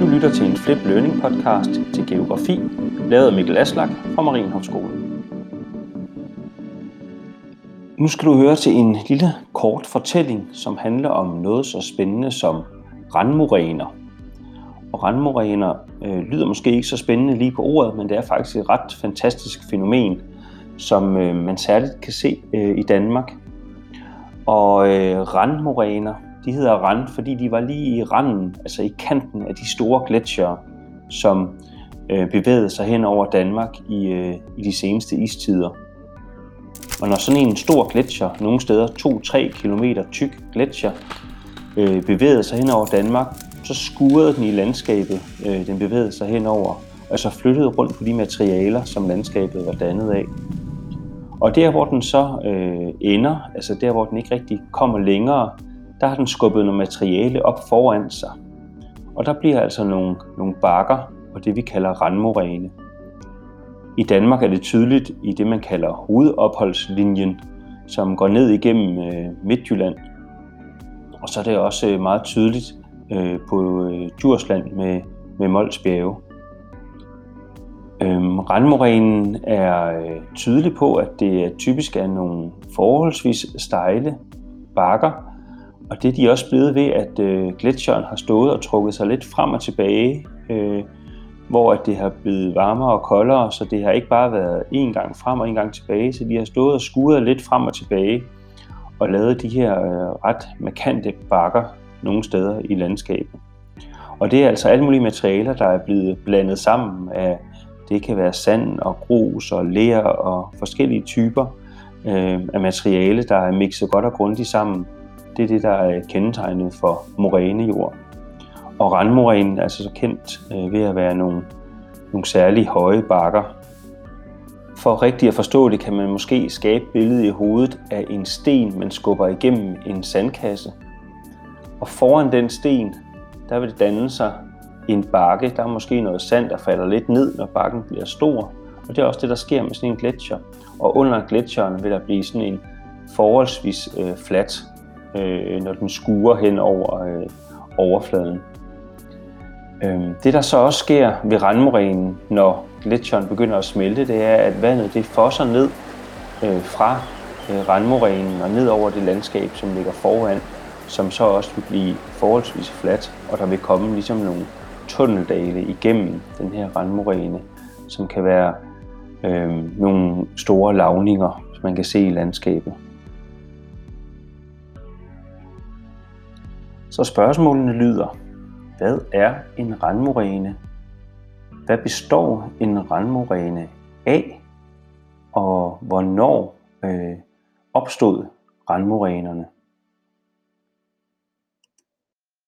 Du lytter til en Flip Learning podcast til geografi, lavet af Mikkel Aslak fra Marienhofskolen. Nu skal du høre til en lille kort fortælling, som handler om noget så spændende som randmoræner. Og randmoræner øh, lyder måske ikke så spændende lige på ordet, men det er faktisk et ret fantastisk fænomen, som øh, man særligt kan se øh, i Danmark. Og øh, randmoræner, de hedder rand, fordi de var lige i randen, altså i kanten af de store gletsjere, som øh, bevægede sig hen over Danmark i, øh, i de seneste istider. Og når sådan en stor gletsjer, nogle steder 2-3 km tyk gletsjer, øh, bevægede sig hen over Danmark, så skurede den i landskabet, øh, den bevægede sig henover, altså flyttede rundt på de materialer, som landskabet var dannet af. Og der, hvor den så øh, ender, altså der, hvor den ikke rigtig kommer længere, der har den skubbet noget materiale op foran sig. Og der bliver altså nogle, nogle bakker, og det vi kalder randmoræne. I Danmark er det tydeligt i det, man kalder hovedopholdslinjen, som går ned igennem øh, Midtjylland. Og så er det også øh, meget tydeligt øh, på øh, Djursland med, med Mols Bjerge. Øhm, randmorænen er øh, tydelig på, at det typisk er nogle forholdsvis stejle bakker, og det er de også blevet ved, at øh, gletsjeren har stået og trukket sig lidt frem og tilbage, øh, hvor at det har blevet varmere og koldere, så det har ikke bare været en gang frem og en gang tilbage, så de har stået og skuret lidt frem og tilbage og lavet de her øh, ret markante bakker nogle steder i landskabet. Og det er altså alle mulige materialer, der er blevet blandet sammen af, det kan være sand og grus og ler og forskellige typer øh, af materiale, der er mixet godt og grundigt sammen. Det er det, der er kendetegnet for morænejord. Og randmorænen er altså så kendt øh, ved at være nogle, nogle særlige høje bakker. For rigtigt at forstå det, kan man måske skabe billedet i hovedet af en sten, man skubber igennem en sandkasse. Og foran den sten, der vil det danne sig en bakke. Der er måske noget sand, der falder lidt ned, når bakken bliver stor. Og det er også det, der sker med sådan en gletsjer. Og under gletsjeren vil der blive sådan en forholdsvis øh, flat, øh, når den skuer hen over øh, overfladen. Øh, det, der så også sker ved randmorænen, når gletsjeren begynder at smelte, det er, at vandet det fosser ned øh, fra øh, randmorænen og ned over det landskab, som ligger foran, som så også vil blive forholdsvis fladt, og der vil komme ligesom nogle tunneldale igennem den her randmoræne, som kan være øh, nogle store lavninger, som man kan se i landskabet. Så spørgsmålene lyder, hvad er en randmoræne? Hvad består en randmoræne af? Og hvornår øh, opstod randmorænerne?